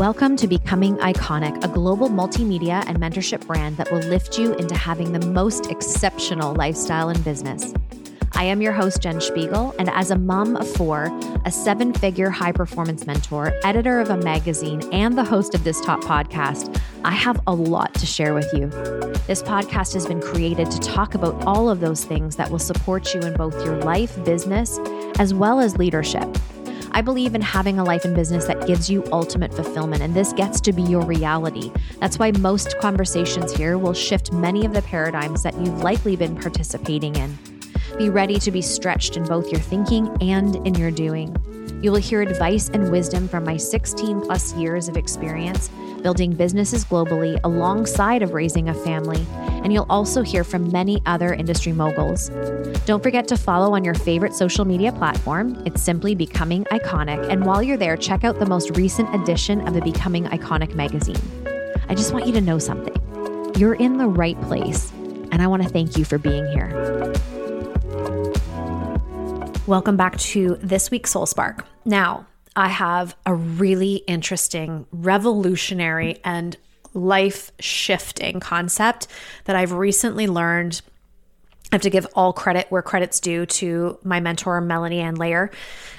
Welcome to Becoming Iconic, a global multimedia and mentorship brand that will lift you into having the most exceptional lifestyle and business. I am your host, Jen Spiegel, and as a mom of four, a seven figure high performance mentor, editor of a magazine, and the host of this top podcast, I have a lot to share with you. This podcast has been created to talk about all of those things that will support you in both your life, business, as well as leadership. I believe in having a life and business that gives you ultimate fulfillment, and this gets to be your reality. That's why most conversations here will shift many of the paradigms that you've likely been participating in. Be ready to be stretched in both your thinking and in your doing. You will hear advice and wisdom from my 16 plus years of experience building businesses globally alongside of raising a family, and you'll also hear from many other industry moguls. Don't forget to follow on your favorite social media platform. It's simply Becoming Iconic, and while you're there, check out the most recent edition of the Becoming Iconic magazine. I just want you to know something. You're in the right place, and I want to thank you for being here. Welcome back to this week's Soul Spark. Now, I have a really interesting, revolutionary, and life shifting concept that I've recently learned. I have to give all credit where credit's due to my mentor, Melanie Ann Layer.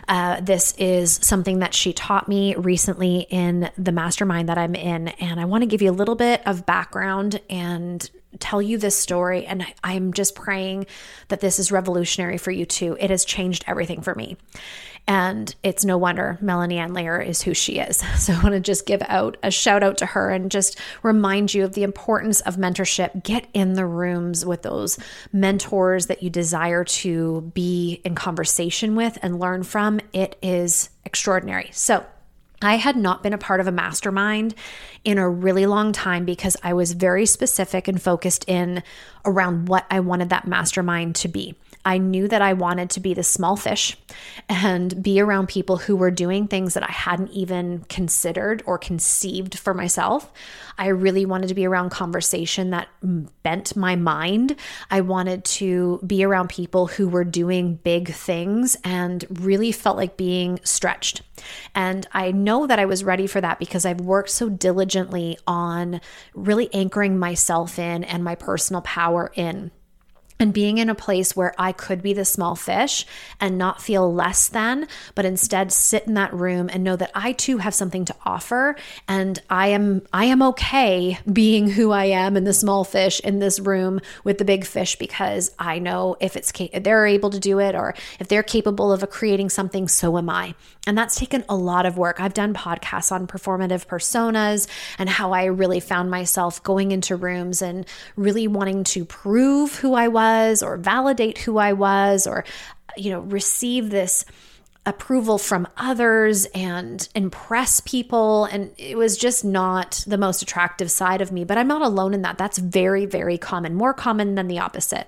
Uh, this is something that she taught me recently in the mastermind that I'm in. And I want to give you a little bit of background and tell you this story. And I'm just praying that this is revolutionary for you too. It has changed everything for me. And it's no wonder Melanie Ann Layer is who she is. So I want to just give out a shout out to her and just remind you of the importance of mentorship. Get in the rooms with those mentors that you desire to be in conversation with and learn from. It is extraordinary. So I had not been a part of a mastermind in a really long time because I was very specific and focused in around what I wanted that mastermind to be. I knew that I wanted to be the small fish and be around people who were doing things that I hadn't even considered or conceived for myself. I really wanted to be around conversation that bent my mind. I wanted to be around people who were doing big things and really felt like being stretched. And I know that I was ready for that because I've worked so diligently on really anchoring myself in and my personal power in and being in a place where I could be the small fish and not feel less than, but instead sit in that room and know that I too have something to offer and I am I am okay being who I am in the small fish in this room with the big fish because I know if it's they're able to do it or if they're capable of creating something so am I. And that's taken a lot of work. I've done podcasts on performative personas and how I really found myself going into rooms and really wanting to prove who I was or validate who I was or, you know, receive this approval from others and impress people. And it was just not the most attractive side of me. But I'm not alone in that. That's very, very common, more common than the opposite.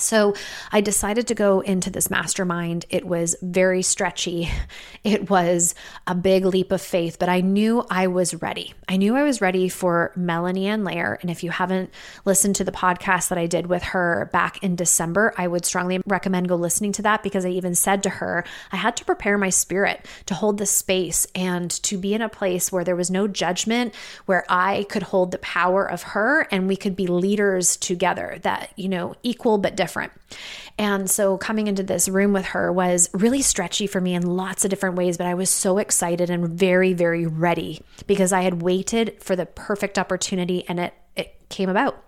So I decided to go into this mastermind. It was very stretchy. It was a big leap of faith, but I knew I was ready. I knew I was ready for Melanie Ann Layer. And if you haven't listened to the podcast that I did with her back in December, I would strongly recommend go listening to that because I even said to her, I had to prepare my spirit to hold the space and to be in a place where there was no judgment, where I could hold the power of her and we could be leaders together that, you know, equal but different different. And so coming into this room with her was really stretchy for me in lots of different ways, but I was so excited and very, very ready because I had waited for the perfect opportunity and it, it came about.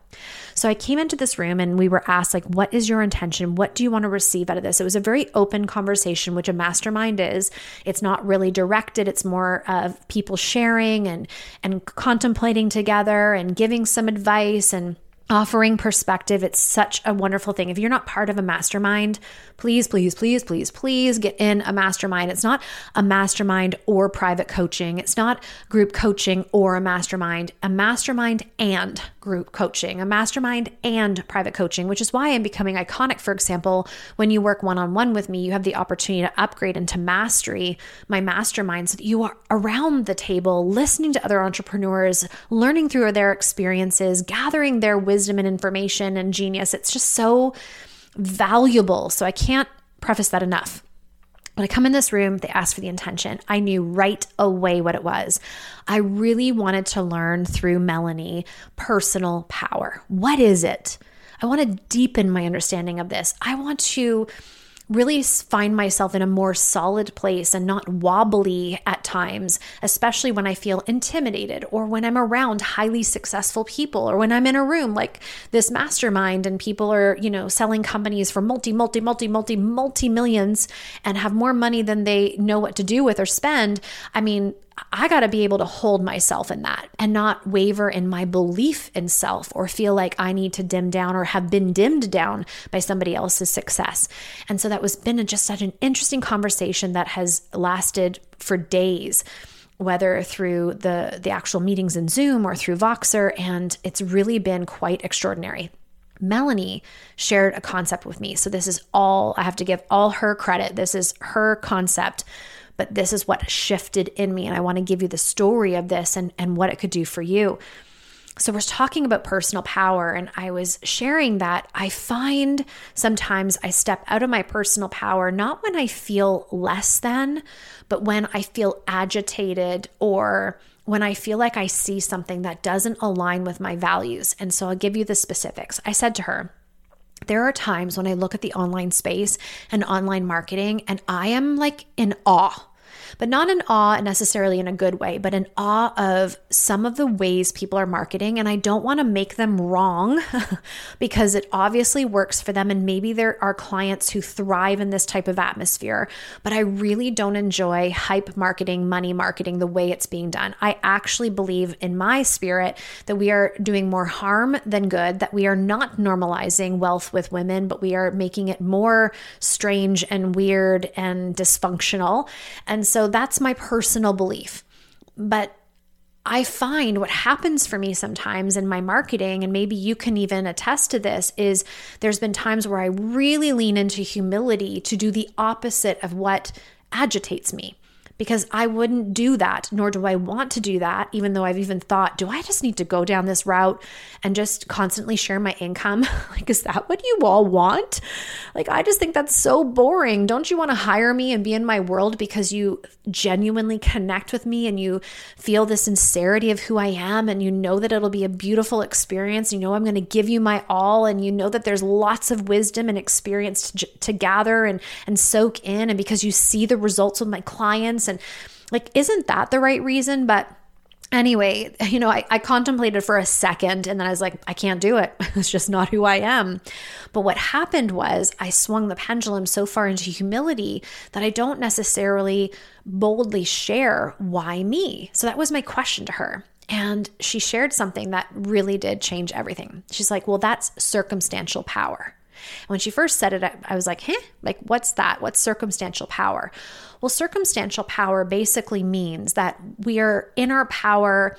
So I came into this room and we were asked like what is your intention? What do you want to receive out of this? It was a very open conversation which a mastermind is. It's not really directed, it's more of people sharing and and contemplating together and giving some advice and offering perspective. It's such a wonderful thing. If you're not part of a mastermind, please, please, please, please, please get in a mastermind. It's not a mastermind or private coaching. It's not group coaching or a mastermind, a mastermind and group coaching, a mastermind and private coaching, which is why I'm becoming iconic. For example, when you work one on one with me, you have the opportunity to upgrade into mastery, my mastermind, so that you are around the table, listening to other entrepreneurs, learning through their experiences, gathering their wisdom and information and genius. It's just so valuable. So I can't preface that enough. When I come in this room, they ask for the intention. I knew right away what it was. I really wanted to learn through Melanie personal power. What is it? I want to deepen my understanding of this. I want to really find myself in a more solid place and not wobbly at times, especially when I feel intimidated or when I'm around highly successful people or when I'm in a room like this mastermind and people are, you know, selling companies for multi, multi, multi, multi, multi millions and have more money than they know what to do with or spend. I mean, I got to be able to hold myself in that and not waver in my belief in self or feel like I need to dim down or have been dimmed down by somebody else's success. And so that was been just such an interesting conversation that has lasted for days whether through the the actual meetings in Zoom or through Voxer and it's really been quite extraordinary. Melanie shared a concept with me. So this is all I have to give all her credit. This is her concept but this is what shifted in me. And I want to give you the story of this and, and what it could do for you. So, we're talking about personal power, and I was sharing that I find sometimes I step out of my personal power not when I feel less than, but when I feel agitated or when I feel like I see something that doesn't align with my values. And so, I'll give you the specifics. I said to her, there are times when I look at the online space and online marketing, and I am like in awe but not in awe necessarily in a good way, but in awe of some of the ways people are marketing. And I don't want to make them wrong because it obviously works for them. And maybe there are clients who thrive in this type of atmosphere, but I really don't enjoy hype marketing, money marketing, the way it's being done. I actually believe in my spirit that we are doing more harm than good, that we are not normalizing wealth with women, but we are making it more strange and weird and dysfunctional. And so that's my personal belief. But I find what happens for me sometimes in my marketing, and maybe you can even attest to this, is there's been times where I really lean into humility to do the opposite of what agitates me because I wouldn't do that, nor do I want to do that, even though I've even thought, do I just need to go down this route and just constantly share my income? like, is that what you all want? Like, I just think that's so boring. Don't you want to hire me and be in my world because you genuinely connect with me and you feel the sincerity of who I am and you know that it'll be a beautiful experience? You know, I'm going to give you my all and you know that there's lots of wisdom and experience to, to gather and, and soak in. And because you see the results with my clients and like, isn't that the right reason? But anyway, you know, I, I, contemplated for a second and then I was like, I can't do it. it's just not who I am. But what happened was I swung the pendulum so far into humility that I don't necessarily boldly share why me. So that was my question to her. And she shared something that really did change everything. She's like, Well, that's circumstantial power. When she first said it, I was like, huh? Like, what's that? What's circumstantial power? Well, circumstantial power basically means that we are in our power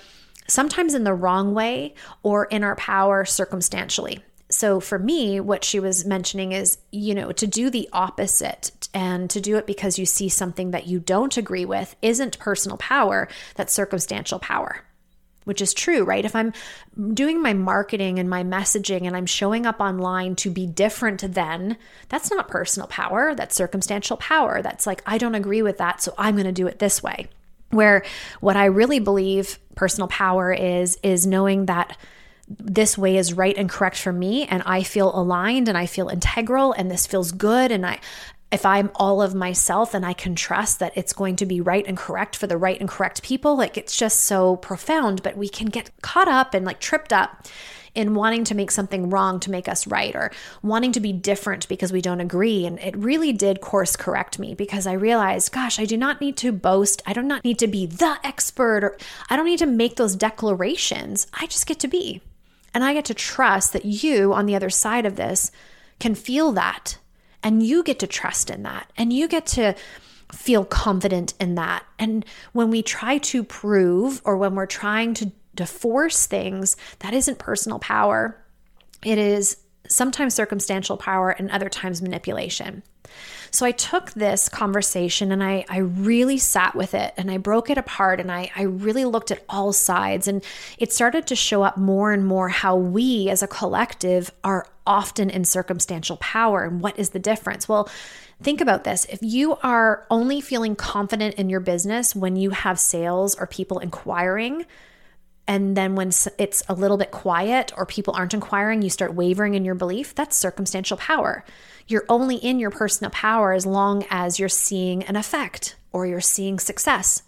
sometimes in the wrong way or in our power circumstantially. So for me, what she was mentioning is, you know, to do the opposite and to do it because you see something that you don't agree with isn't personal power, that's circumstantial power which is true, right? If I'm doing my marketing and my messaging and I'm showing up online to be different than, that's not personal power, that's circumstantial power. That's like, I don't agree with that, so I'm going to do it this way. Where what I really believe personal power is, is knowing that this way is right and correct for me and I feel aligned and I feel integral and this feels good and I if I'm all of myself and I can trust that it's going to be right and correct for the right and correct people, like it's just so profound. But we can get caught up and like tripped up in wanting to make something wrong to make us right or wanting to be different because we don't agree. And it really did course correct me because I realized, gosh, I do not need to boast. I do not need to be the expert or I don't need to make those declarations. I just get to be. And I get to trust that you on the other side of this can feel that and you get to trust in that and you get to feel confident in that. And when we try to prove or when we're trying to, to force things, that isn't personal power. It is sometimes circumstantial power and other times manipulation. So I took this conversation and I, I really sat with it and I broke it apart and I, I really looked at all sides. And it started to show up more and more how we as a collective are often in circumstantial power. And what is the difference? Well, Think about this. If you are only feeling confident in your business when you have sales or people inquiring, and then when it's a little bit quiet or people aren't inquiring, you start wavering in your belief, that's circumstantial power. You're only in your personal power as long as you're seeing an effect or you're seeing success.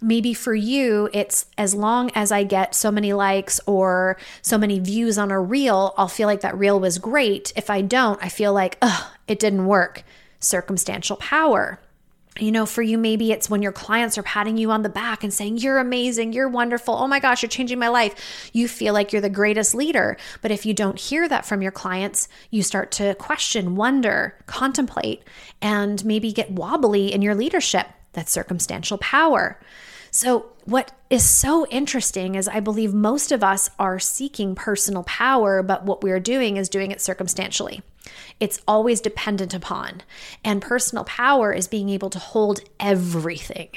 Maybe for you, it's as long as I get so many likes or so many views on a reel, I'll feel like that reel was great. If I don't, I feel like, ugh, it didn't work circumstantial power. You know, for you, maybe it's when your clients are patting you on the back and saying, You're amazing, you're wonderful, oh my gosh, you're changing my life. You feel like you're the greatest leader. But if you don't hear that from your clients, you start to question, wonder, contemplate, and maybe get wobbly in your leadership. That's circumstantial power. So, what is so interesting is I believe most of us are seeking personal power, but what we're doing is doing it circumstantially. It's always dependent upon. And personal power is being able to hold everything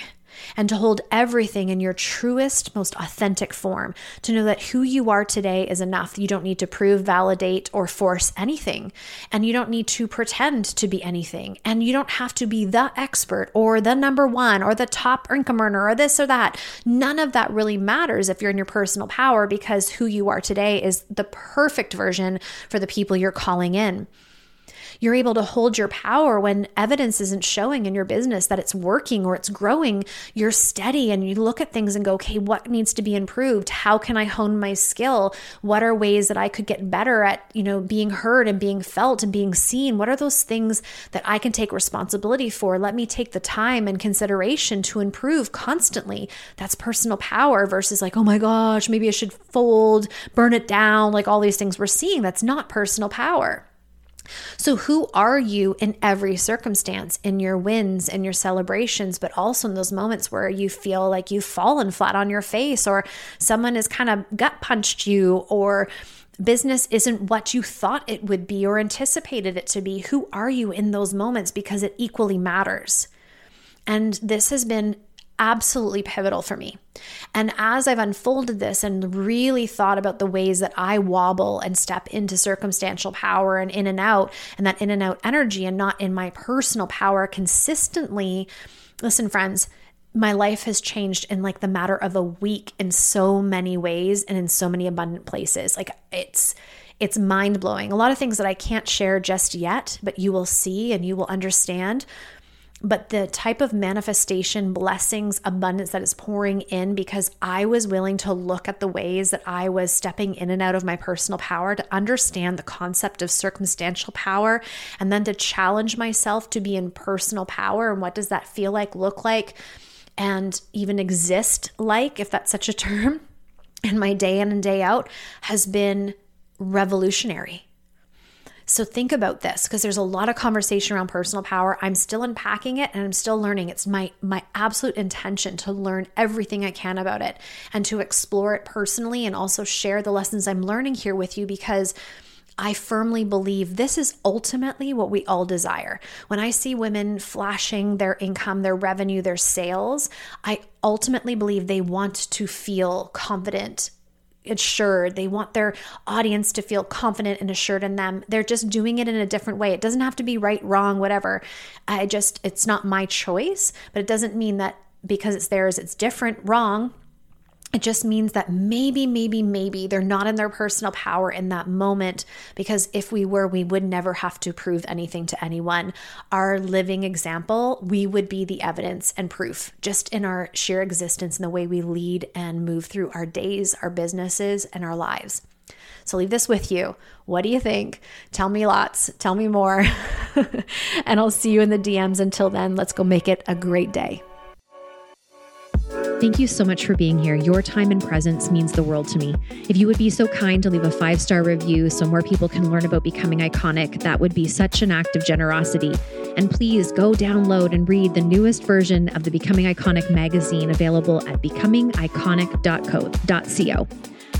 and to hold everything in your truest, most authentic form, to know that who you are today is enough. You don't need to prove, validate, or force anything. And you don't need to pretend to be anything. And you don't have to be the expert or the number one or the top income earner or this or that. None of that really matters if you're in your personal power because who you are today is the perfect version for the people you're calling in. You're able to hold your power when evidence isn't showing in your business that it's working or it's growing. You're steady and you look at things and go, okay, what needs to be improved? How can I hone my skill? What are ways that I could get better at, you know, being heard and being felt and being seen? What are those things that I can take responsibility for? Let me take the time and consideration to improve constantly. That's personal power versus like, oh my gosh, maybe I should fold, burn it down, like all these things we're seeing. That's not personal power. So, who are you in every circumstance, in your wins and your celebrations, but also in those moments where you feel like you've fallen flat on your face, or someone has kind of gut punched you, or business isn't what you thought it would be or anticipated it to be? Who are you in those moments? Because it equally matters. And this has been absolutely pivotal for me. And as I've unfolded this and really thought about the ways that I wobble and step into circumstantial power and in and out, and that in and out energy and not in my personal power consistently, listen, friends, my life has changed in like the matter of a week in so many ways and in so many abundant places. Like it's, it's mind blowing. A lot of things that I can't share just yet, but you will see and you will understand but the type of manifestation, blessings, abundance that is pouring in because I was willing to look at the ways that I was stepping in and out of my personal power to understand the concept of circumstantial power and then to challenge myself to be in personal power. And what does that feel like, look like, and even exist like, if that's such a term, in my day in and day out has been revolutionary. So think about this because there's a lot of conversation around personal power. I'm still unpacking it and I'm still learning. It's my my absolute intention to learn everything I can about it and to explore it personally and also share the lessons I'm learning here with you because I firmly believe this is ultimately what we all desire. When I see women flashing their income, their revenue, their sales, I ultimately believe they want to feel confident assured. They want their audience to feel confident and assured in them. They're just doing it in a different way. It doesn't have to be right, wrong, whatever. I just, it's not my choice, but it doesn't mean that because it's theirs, it's different, wrong. It just means that maybe, maybe, maybe they're not in their personal power in that moment because if we were, we would never have to prove anything to anyone. Our living example, we would be the evidence and proof just in our sheer existence and the way we lead and move through our days, our businesses, and our lives. So leave this with you. What do you think? Tell me lots, tell me more. and I'll see you in the DMs. Until then, let's go make it a great day. Thank you so much for being here. Your time and presence means the world to me. If you would be so kind to leave a five star review so more people can learn about becoming iconic, that would be such an act of generosity. And please go download and read the newest version of the Becoming Iconic magazine available at becomingiconic.co.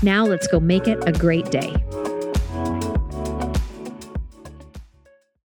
Now let's go make it a great day.